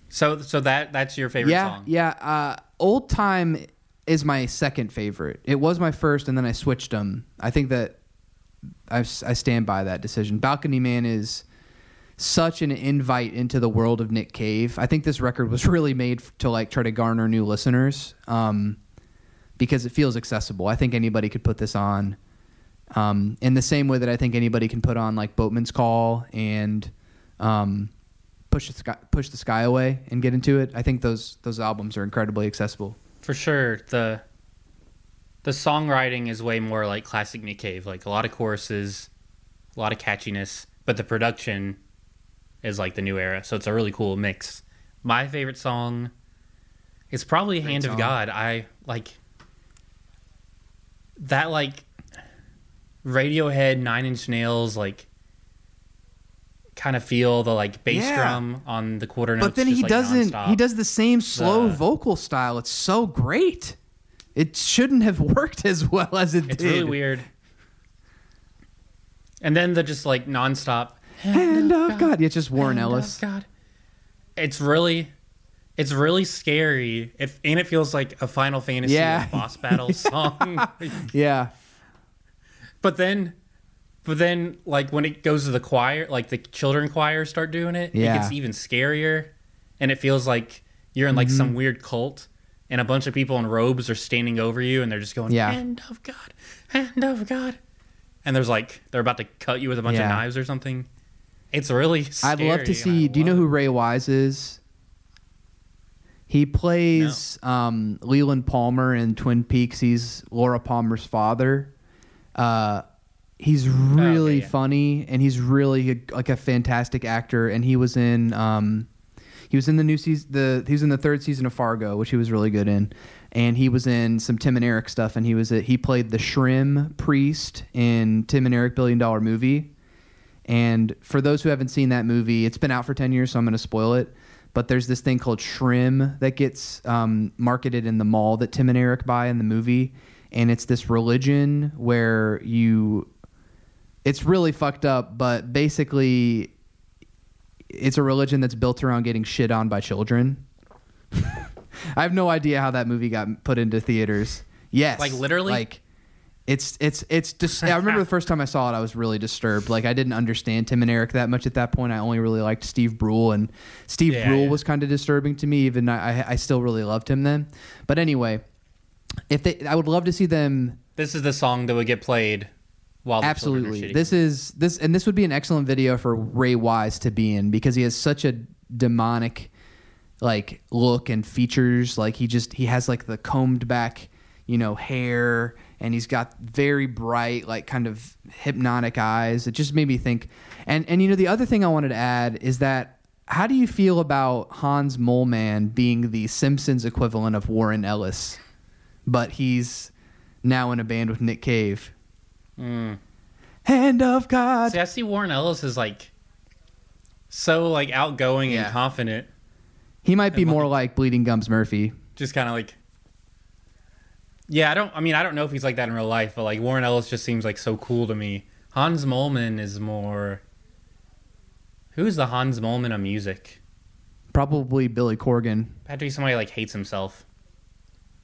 So so that that's your favorite yeah, song. yeah. Uh, Old time is my second favorite. It was my first, and then I switched them. I think that I, I stand by that decision. Balcony Man is such an invite into the world of Nick Cave. I think this record was [laughs] really made to like try to garner new listeners um, because it feels accessible. I think anybody could put this on. Um, in the same way that I think anybody can put on like Boatman's Call and um, push the sky, push the sky away and get into it. I think those those albums are incredibly accessible. for sure the the songwriting is way more like classic Nick Cave, like a lot of choruses, a lot of catchiness, but the production is like the new era. So it's a really cool mix. My favorite song is probably Great Hand song. of God. I like that like Radiohead, Nine Inch Nails, like kind of feel the like bass Yeah. drum on the quarter notes. but then just, he like, doesn't. nonstop. He does the same slow The- vocal style. It's so great. It shouldn't have [laughs] worked as well as it It's did. It's really weird. And then the just like nonstop Hand of God. Yeah, it's just Warren Hand of Ellis. God. It's really, it's really scary. It and it feels like a Final Fantasy Yeah. boss battle [laughs] song. Yeah. but then, but then like when it goes to the choir, like the children choir start doing it, Yeah. it gets even scarier, and it feels like you're in like Mm-hmm. some weird cult. And a bunch of people in robes are standing over you, and they're just going, Yeah. "Hand of God, hand of God," and there's like they're about to cut you with a bunch Yeah. of knives or something. It's really. I'd love to see. Do you know who. Ray Wise is? He plays um, Leland Palmer in Twin Peaks. He's Laura Palmer's father. Uh, he's really yeah. funny, and he's really a, like a fantastic actor. And he was in um, he was in the new season. The he was in the third season of Fargo, which he was really good in. And he was in some Tim and Eric stuff. And he was a, he played the Shrim priest in Tim and Eric Billion Dollar Movie. And for those who haven't seen that movie, it's been out for 10 years, so I'm going to spoil it. But there's this thing called Shrim that gets um, marketed in the mall that Tim and Eric buy in the movie. And it's this religion where you. It's really fucked up, but basically, it's a religion that's built around getting shit on by children. [laughs] I have no idea how that movie got put into theaters. Yes. Like, literally? Like it's it's it's just I remember the first time I saw it I was really disturbed. Like I didn't understand Tim and Eric that much at that point. I only really liked Steve Brule and Steve Yeah, Brule yeah. was kind of disturbing to me even I I still really loved him then. But anyway, if they I would love to see them This is the song that would get played while Absolutely. This is this and this would be an excellent video for Ray Wise to be in because he has such a demonic like look and features. Like he just he has like the combed back, you know, hair and he's got very bright, like kind of hypnotic eyes. It just made me think and and you know the other thing I wanted to add is that how do you feel about Hans Moleman being the Simpsons equivalent of Warren Ellis? But he's now in a band with Nick Cave. Mm. Hand of God. See, I see Warren Ellis is like so like outgoing Yeah. and confident, He might be And more like- like Bleeding Gums Murphy. just kind of like. Yeah, I don't. I mean, I don't know if he's like that in real life, but like Warren Ellis just seems like so cool to me. Hans Moleman is more. Who's the Hans Moleman of music? Probably Billy Corgan. Had to be somebody like hates himself.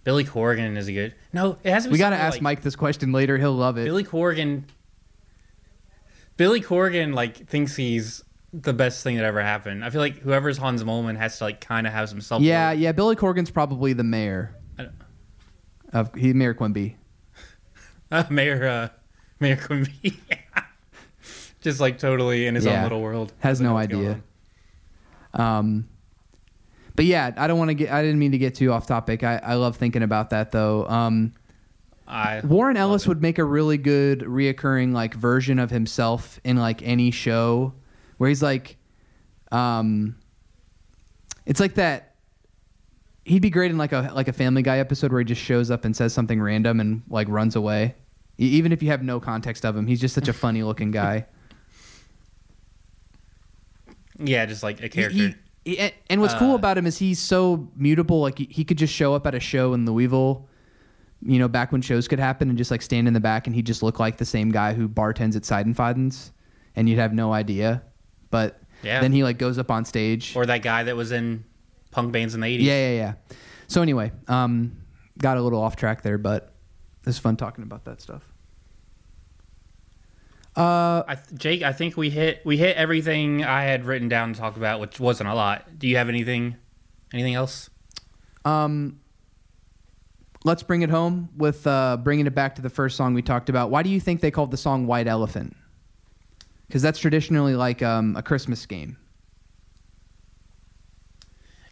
Billy Corgan is a good. No, it has to be. We got to ask like- Mike this question later. He'll love it. Billy Corgan. Billy Corgan like thinks he's the best thing that ever happened. I feel like whoever's Hans Moleman has to like kind of have some self. yeah, yeah. Billy Corgan's probably the mayor of he Mayor Quimby. [laughs] Uh, Mayor uh, Mayor Quimby. [laughs] Just like totally in his Yeah. own little world. Has no idea. Um, but yeah, I don't want to get. I didn't mean to get too off topic. I, I love thinking about that though. Um, I Warren Ellis it. would make a really good reoccurring like version of himself in like any show where he's like um it's like that he'd be great in like a like a family guy episode where he just shows up and says something random and like runs away E- even if you have no context of him he's just such a funny looking guy Yeah, just like a character. he- he- and- and what's cool Uh, about him is he's so mutable like he, he could just show up at a show in Louisville you know back when shows could happen and just like stand in the back and he'd just look like the same guy who bartends at Seidenfaden's and you'd have no idea but Yeah. then he like goes up on stage or that guy that was in punk bands in the 80s. yeah yeah yeah so anyway um got a little off track there but it was fun talking about that stuff uh I, th- Jake, I think we hit we hit everything I had written down to talk about, which wasn't a lot. Do you have anything anything else? Um, let's bring it home with uh, bringing it back to the first song we talked about. Why do you think they called the song "White Elephant"? Because that's traditionally like um, a Christmas game.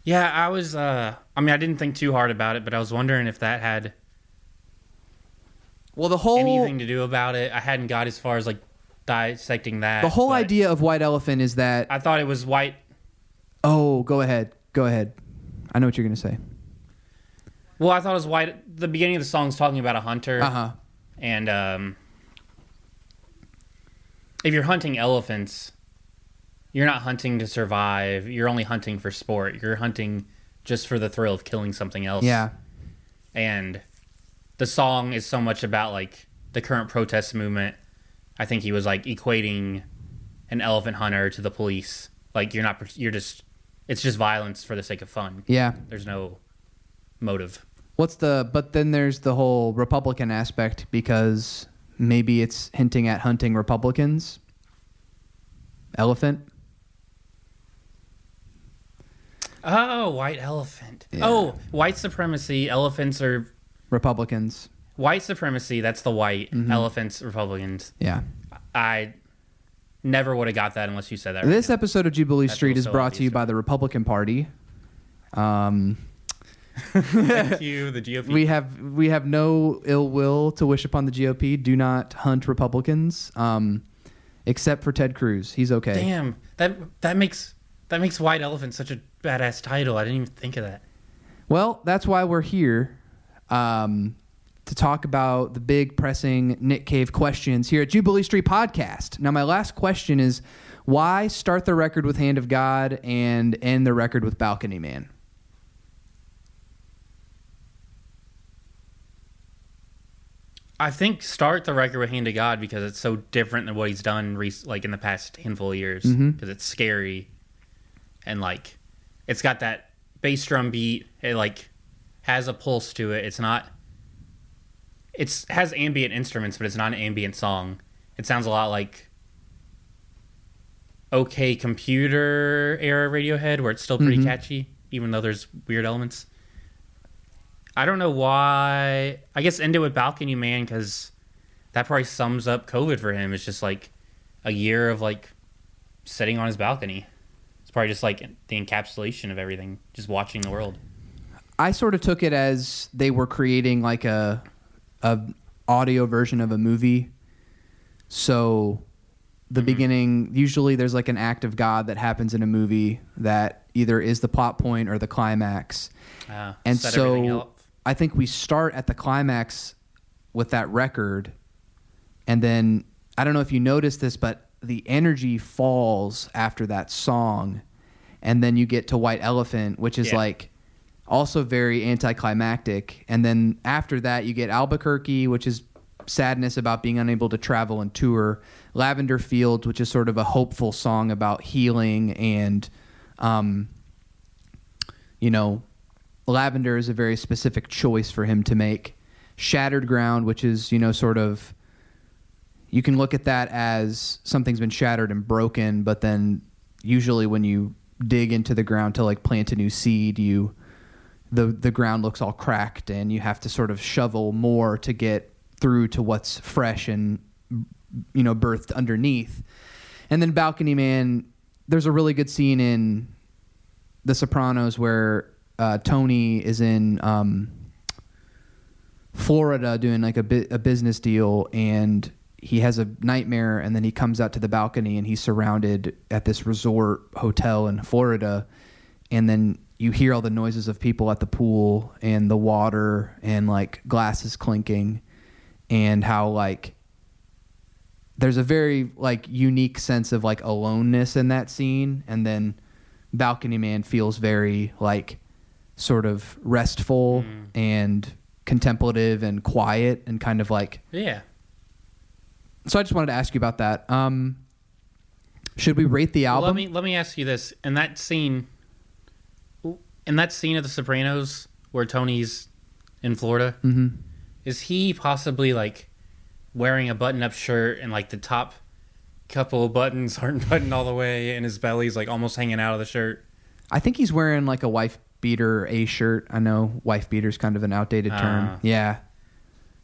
Yeah, I was. uh I mean, I didn't think too hard about it, but I was wondering if that had Well, the whole anything to do about it. I hadn't got as far as like dissecting that. the whole but idea of White Elephant is that I thought it was white. oh, go ahead, go ahead. I know what you're gonna say. Well, I thought it was white. The beginning of the song song's talking about a hunter, Uh huh. and um, if you're hunting elephants, you're not hunting to survive. You're only hunting for sport. You're hunting just for the thrill of killing something else. Yeah. and the song is so much about like the current protest movement. I think he was like equating an elephant hunter to the police. Like you're not, you're just, it's just violence for the sake of fun. Yeah. There's no motive. What's the? But then there's the whole Republican aspect because maybe it's hinting at hunting Republicans. Elephant. Oh, white elephant. Yeah. Oh, white supremacy. Elephants are Republicans. white supremacy. That's the white Mhm. elephants. Republicans. Yeah. I never would have got that unless you said that. right This now. episode of Jubilee That Street is so brought to you by the Republican Party. Um, [laughs] Thank [laughs] you, the GOP. we have we have no ill will to wish upon the GOP. Do not hunt Republicans, um, except for Ted Cruz. He's okay. Damn that that makes that makes white elephant such a badass title. I didn't even think of that. Well, that's why we're here um, to talk about the big pressing Nick Cave questions here at Jubilee Street Podcast. Now, my last question is why start the record with Hand of God and end the record with Balcony Man? I think start the record with Hand of God because it's so different than what he's done like in the past handful of years Mhm. because it's scary and like it's got that bass drum beat. It like has a pulse to it. It's not. It's has ambient instruments, but it's not an ambient song. It sounds a lot like OK Computer era Radiohead, where it's still pretty Mhm. catchy, even though there's weird elements. I don't know why. I guess end it with Balcony Man because that probably sums up COVID for him. It's just like a year of like sitting on his balcony. Probably just like the encapsulation of everything, just watching the world. I sort of took it as they were creating like a a audio version of a movie. So the Mhm. beginning usually there's like an act of God that happens in a movie that either is the plot point or the climax. Uh, And so. I think we start at the climax with that record and then I don't know if you noticed this but the energy falls after that song and then you get to White Elephant which is Yeah. like also very anticlimactic and then after that you get Albuquerque which is sadness about being unable to travel and tour Lavender Fields which is sort of a hopeful song about healing and um you know lavender is a very specific choice for him to make. Shattered ground, which is you know sort of, you can look at that as something's been shattered and broken, but then usually when you dig into the ground to like plant a new seed, you the the ground looks all cracked and you have to sort of shovel more to get through to what's fresh and you know birthed underneath. And then balcony man, there's a really good scene in The Sopranos where uh, Tony is in um, Florida doing like a, bi- a business deal and he has a nightmare and then he comes out to the balcony and he's surrounded at this resort hotel in Florida and then you hear all the noises of people at the pool and the water and like glasses clinking and how like there's a very like unique sense of like aloneness in that scene and then balcony man feels very like sort of restful Mm. and contemplative and quiet and kind of like Yeah. So i just wanted to ask you about that. Um should we rate the Well, album? let me let me ask you this: in that scene, in that scene of The Sopranos where Tony's in Florida, hmm is he possibly like wearing a button-up shirt and like the top couple of buttons [laughs] aren't buttoned all the way, and his belly's like almost hanging out of the shirt? i think he's wearing like a wife beater a shirt. I know wife beater is kind of an outdated term. Ah. yeah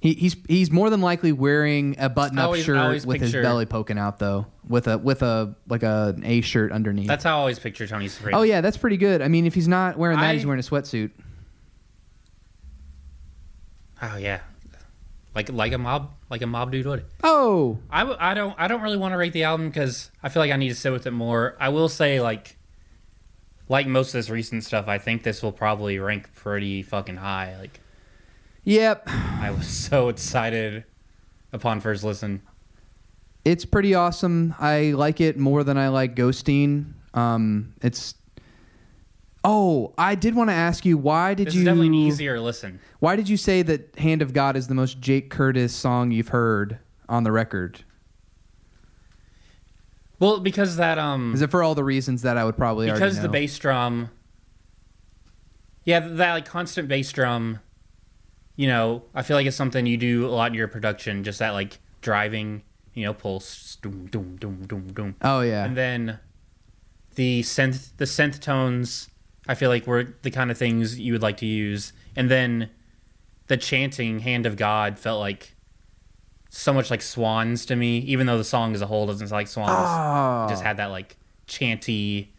He, he's he's more than likely wearing a button-up always- shirt with his belly poking out though, with a with a like a an A shirt underneath. That's how I always picture Tony Soprano. oh yeah, that's pretty good. I mean, if he's not wearing that, I- he's wearing a sweatsuit. Oh yeah, like like a mob like a mob dude would. Oh, I, w- I don't I don't really want to rate the album because I feel like I need to sit with it more. I will say like like most of this recent stuff, I think this will probably rank pretty fucking high. Like yep. I was so excited upon first listen. It's pretty awesome. I like it more than I like Ghosteen. Um, it's. Oh, I did want to ask you why did This you is definitely an easier listen. why did you say that "Hand of God" is the most Jake Curtis song you've heard on the record? Well, because that um Is it for all the reasons that I would probably because the bass drum yeah that like constant bass drum you know i feel like it's something you do a lot in your production just that like driving you know pulse doom doom doom doom doom. Oh yeah, and then the synth the synth tones i feel like were the kind of things you would like to use. And then the chanting hand of god felt like so much like swans to me even though the song as a whole doesn't sound like swans. Oh, just had that like chanty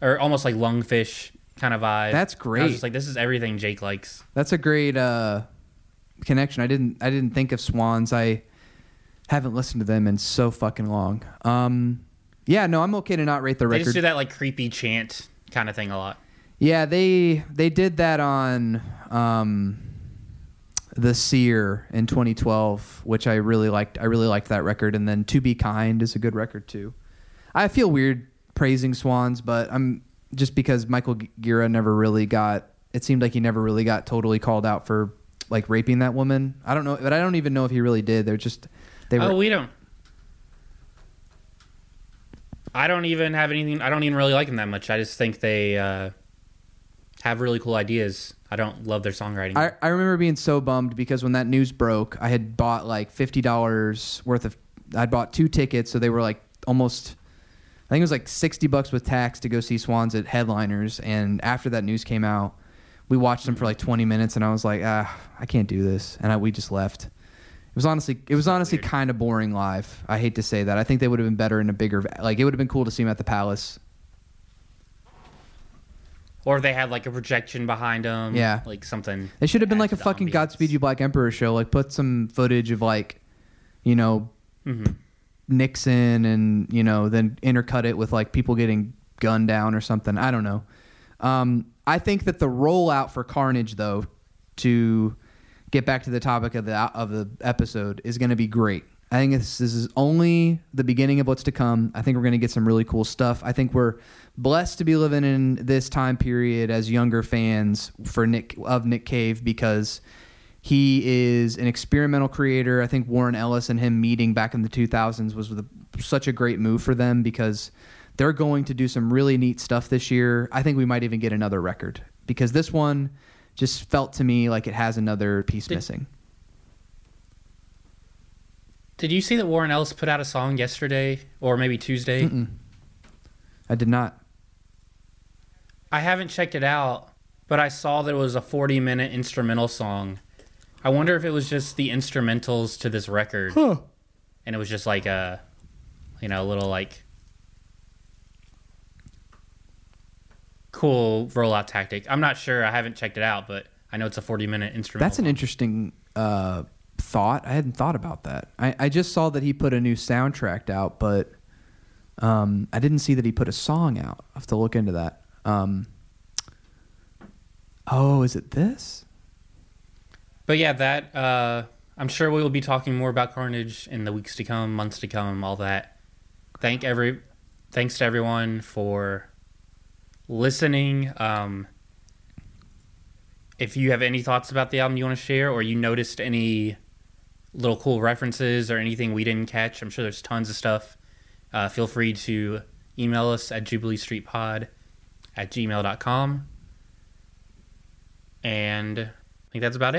or almost like lungfish kind of vibe. That's And I great. was just like, this is everything Jake likes. That's a great uh, connection. I didn't I didn't think of Swans. I haven't listened to them in so fucking long. Um, yeah, no, I'm okay to not rate the They just record. do that like creepy chant kind of thing a lot. Yeah, they they did that on um, the Seer in 2012, which I really liked. I really liked that record, and then To Be Kind is a good record too. I feel weird praising Swans, but I'm just because Michael Gira never really got. It seemed like he never really got totally called out for like raping that woman. I don't know, but I don't even know if he really did. They're just they were. oh, we don't. I don't even have anything. I don't even really like them that much. I just think they uh, have really cool ideas. I don't love their songwriting. I, I remember being so bummed because when that news broke, I had bought like fifty dollars worth of. I'd bought two tickets, so they were like almost. I think it was like sixty bucks with tax to go see Swans at Headliners. And after that news came out, we watched them for like twenty minutes, and I was like, ah, I can't do this, and I, we just left. It was honestly, it was So honestly kind of boring live. I hate to say that. I think they would have been better in a bigger, like it would have been cool to see them at the Palace. or they had like a projection behind them. Yeah. like something. It should have been like a fucking ambience. Godspeed You Black Emperor show. Like put some footage of like, you know, Mhm. Nixon and you know then intercut it with like people getting gunned down or something. I don't know. Um, I think that the rollout for Carnage though, to get back to the topic of the of the episode, is going to be great. I think this, this is only the beginning of what's to come. I think we're going to get some really cool stuff. I think we're blessed to be living in this time period as younger fans for Nick of Nick Cave because he is an experimental creator. I think Warren Ellis and him meeting back in the 2000s was the, such a great move for them because they're going to do some really neat stuff this year. I think we might even get another record because this one just felt to me like it has another piece Did- missing. Did you see that Warren Ellis put out a song yesterday or maybe Tuesday? Mm-mm. I did not. I haven't checked it out, but I saw that it was a 40 minute instrumental song. I wonder if it was just the instrumentals to this record and it was just like a, you know, a little like cool rollout tactic. I'm not sure. I haven't checked it out, but I know it's a 40 minute instrumental. That's an interesting uh, thought. I hadn't thought about that. I, I just saw that he put a new soundtrack out, but um, I didn't see that he put a song out. I have to look into that. Um, oh, is it this? But yeah, that uh, I'm sure we will be talking more about Carnage in the weeks to come, months to come, all that. Thank every, thanks to everyone for listening. Um, if you have any thoughts about the album you want to share, or you noticed any little cool references or anything we didn't catch, I'm sure there's tons of stuff. Uh, feel free to email us at jubileestreetpod at gmail.com. And I think that's about it.